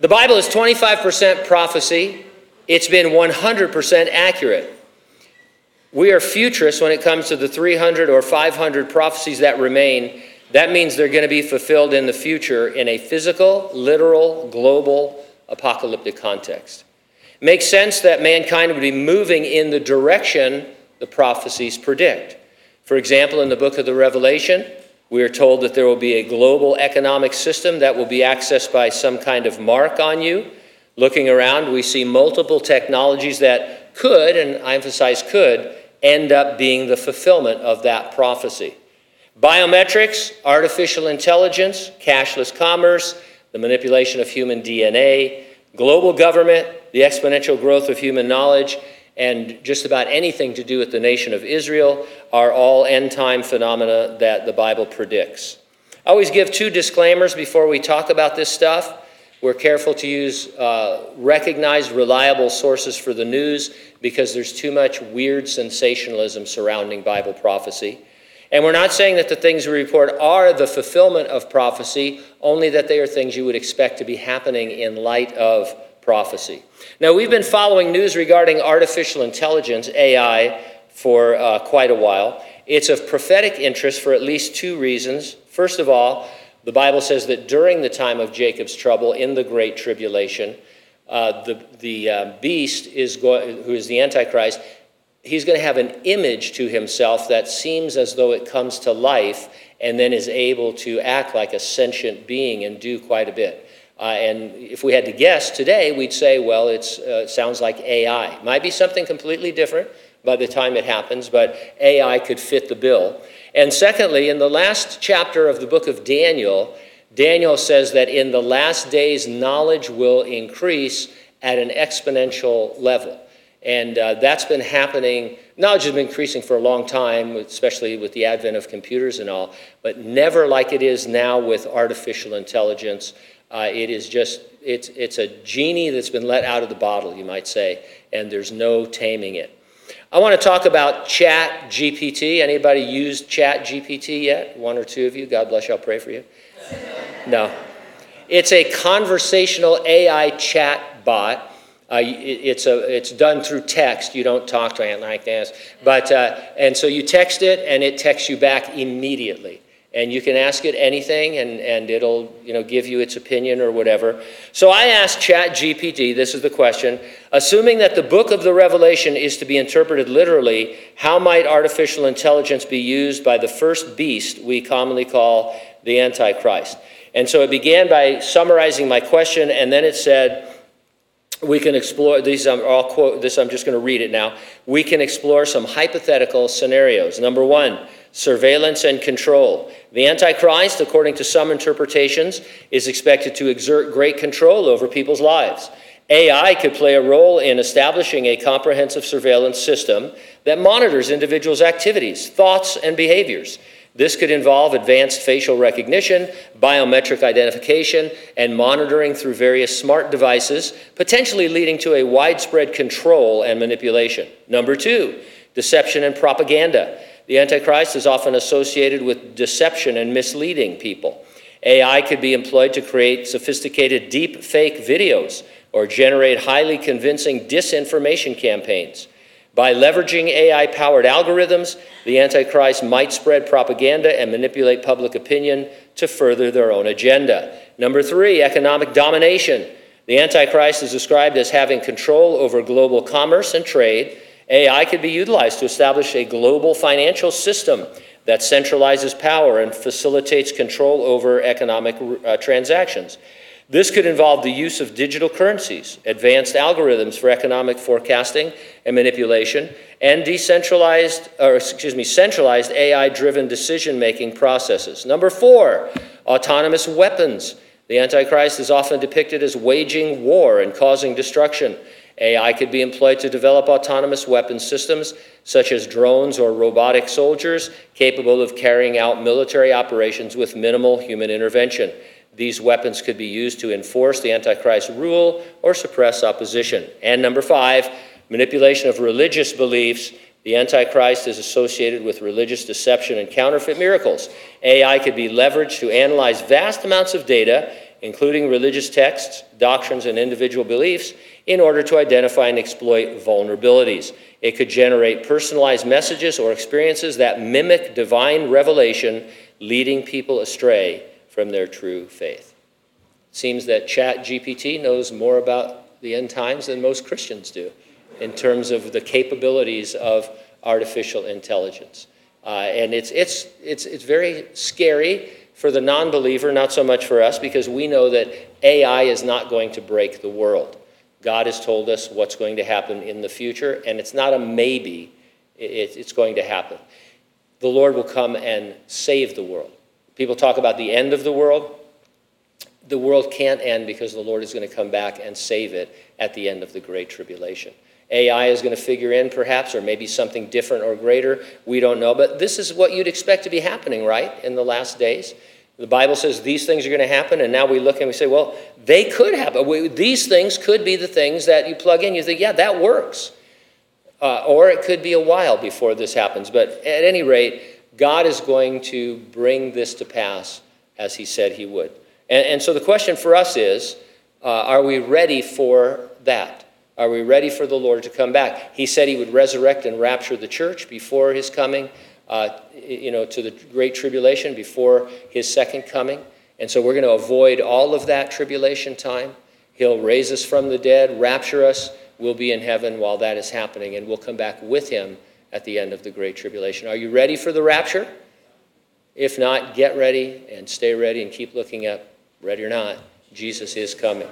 The Bible is 25% prophecy, it's been 100% accurate. We are futurists when it comes to the 300 or 500 prophecies that remain. That means they're going to be fulfilled in the future in a physical, literal, global, apocalyptic context. Makes sense that mankind would be moving in the direction the prophecies predict. For example, in the book of the Revelation, we are told that there will be a global economic system that will be accessed by some kind of mark on you. Looking around, we see multiple technologies that could, and I emphasize could, end up being the fulfillment of that prophecy. Biometrics, artificial intelligence, cashless commerce, the manipulation of human DNA, global government, the exponential growth of human knowledge, and just about anything to do with the nation of Israel are all end time phenomena that the Bible predicts. I always give two disclaimers before we talk about this stuff. We're careful to use uh, recognized, reliable sources for the news because there's too much weird sensationalism surrounding Bible prophecy. And we're not saying that the things we report are the fulfillment of prophecy, only that they are things you would expect to be happening in light of prophecy. Now, we've been following news regarding artificial intelligence, AI, for uh, quite a while. It's of prophetic interest for at least two reasons. First of all, the Bible says that during the time of Jacob's trouble in the Great Tribulation, uh, the, the uh, beast is go- who is the Antichrist, he's going to have an image to himself that seems as though it comes to life and then is able to act like a sentient being and do quite a bit. Uh, and if we had to guess today, we'd say, well, it uh, sounds like AI. Might be something completely different by the time it happens, but AI could fit the bill. And secondly, in the last chapter of the book of Daniel, Daniel says that in the last days, knowledge will increase at an exponential level. And uh, that's been happening. Knowledge has been increasing for a long time, especially with the advent of computers and all, but never like it is now with artificial intelligence. Uh, it is just, it's, it's a genie that's been let out of the bottle, you might say, and there's no taming it. I want to talk about Chat GPT. Anybody used Chat GPT yet? One or two of you? God bless you. I'll pray for you. No. It's a conversational AI chat bot. Uh, it's, a, it's done through text. You don't talk to it like this. But, uh, and so you text it, and it texts you back immediately. And you can ask it anything, and, and it'll you know, give you its opinion or whatever. So I asked chat ChatGPT, this is the question, assuming that the book of the Revelation is to be interpreted literally, how might artificial intelligence be used by the first beast we commonly call the Antichrist? And so it began by summarizing my question, and then it said, we can explore these um, are all quote this i'm just going to read it now. We can explore some hypothetical scenarios. Number one surveillance and control. The antichrist according to some interpretations is expected to exert great control over people's lives. Ai could play a role in establishing a comprehensive surveillance system that monitors individuals activities thoughts and behaviors this could involve advanced facial recognition, biometric identification, and monitoring through various smart devices, potentially leading to a widespread control and manipulation. Number two, deception and propaganda. The Antichrist is often associated with deception and misleading people. AI could be employed to create sophisticated deep fake videos or generate highly convincing disinformation campaigns. By leveraging AI powered algorithms, the Antichrist might spread propaganda and manipulate public opinion to further their own agenda. Number three, economic domination. The Antichrist is described as having control over global commerce and trade. AI could be utilized to establish a global financial system that centralizes power and facilitates control over economic uh, transactions. This could involve the use of digital currencies, advanced algorithms for economic forecasting and manipulation, and decentralized, or excuse me, centralized AI-driven decision-making processes. Number four, autonomous weapons. The Antichrist is often depicted as waging war and causing destruction. AI could be employed to develop autonomous weapon systems, such as drones or robotic soldiers, capable of carrying out military operations with minimal human intervention. These weapons could be used to enforce the Antichrist rule or suppress opposition. And number five, manipulation of religious beliefs. The Antichrist is associated with religious deception and counterfeit miracles. AI could be leveraged to analyze vast amounts of data, including religious texts, doctrines, and individual beliefs, in order to identify and exploit vulnerabilities. It could generate personalized messages or experiences that mimic divine revelation, leading people astray from their true faith. It seems that ChatGPT knows more about the end times than most Christians do in terms of the capabilities of artificial intelligence. Uh, and it's, it's, it's, it's very scary for the non believer, not so much for us, because we know that AI is not going to break the world. God has told us what's going to happen in the future, and it's not a maybe, it, it's going to happen. The Lord will come and save the world. People talk about the end of the world. The world can't end because the Lord is going to come back and save it at the end of the Great Tribulation. AI is going to figure in, perhaps, or maybe something different or greater. We don't know. But this is what you'd expect to be happening, right, in the last days. The Bible says these things are going to happen, and now we look and we say, well, they could happen. We, these things could be the things that you plug in. You think, yeah, that works. Uh, or it could be a while before this happens. But at any rate, God is going to bring this to pass as He said He would. And, and so the question for us is uh, are we ready for that? Are we ready for the Lord to come back? He said he would resurrect and rapture the church before his coming, uh, you know, to the great tribulation, before his second coming. And so we're going to avoid all of that tribulation time. He'll raise us from the dead, rapture us. We'll be in heaven while that is happening, and we'll come back with him at the end of the Great Tribulation. Are you ready for the rapture? If not, get ready and stay ready and keep looking up. Ready or not, Jesus is coming.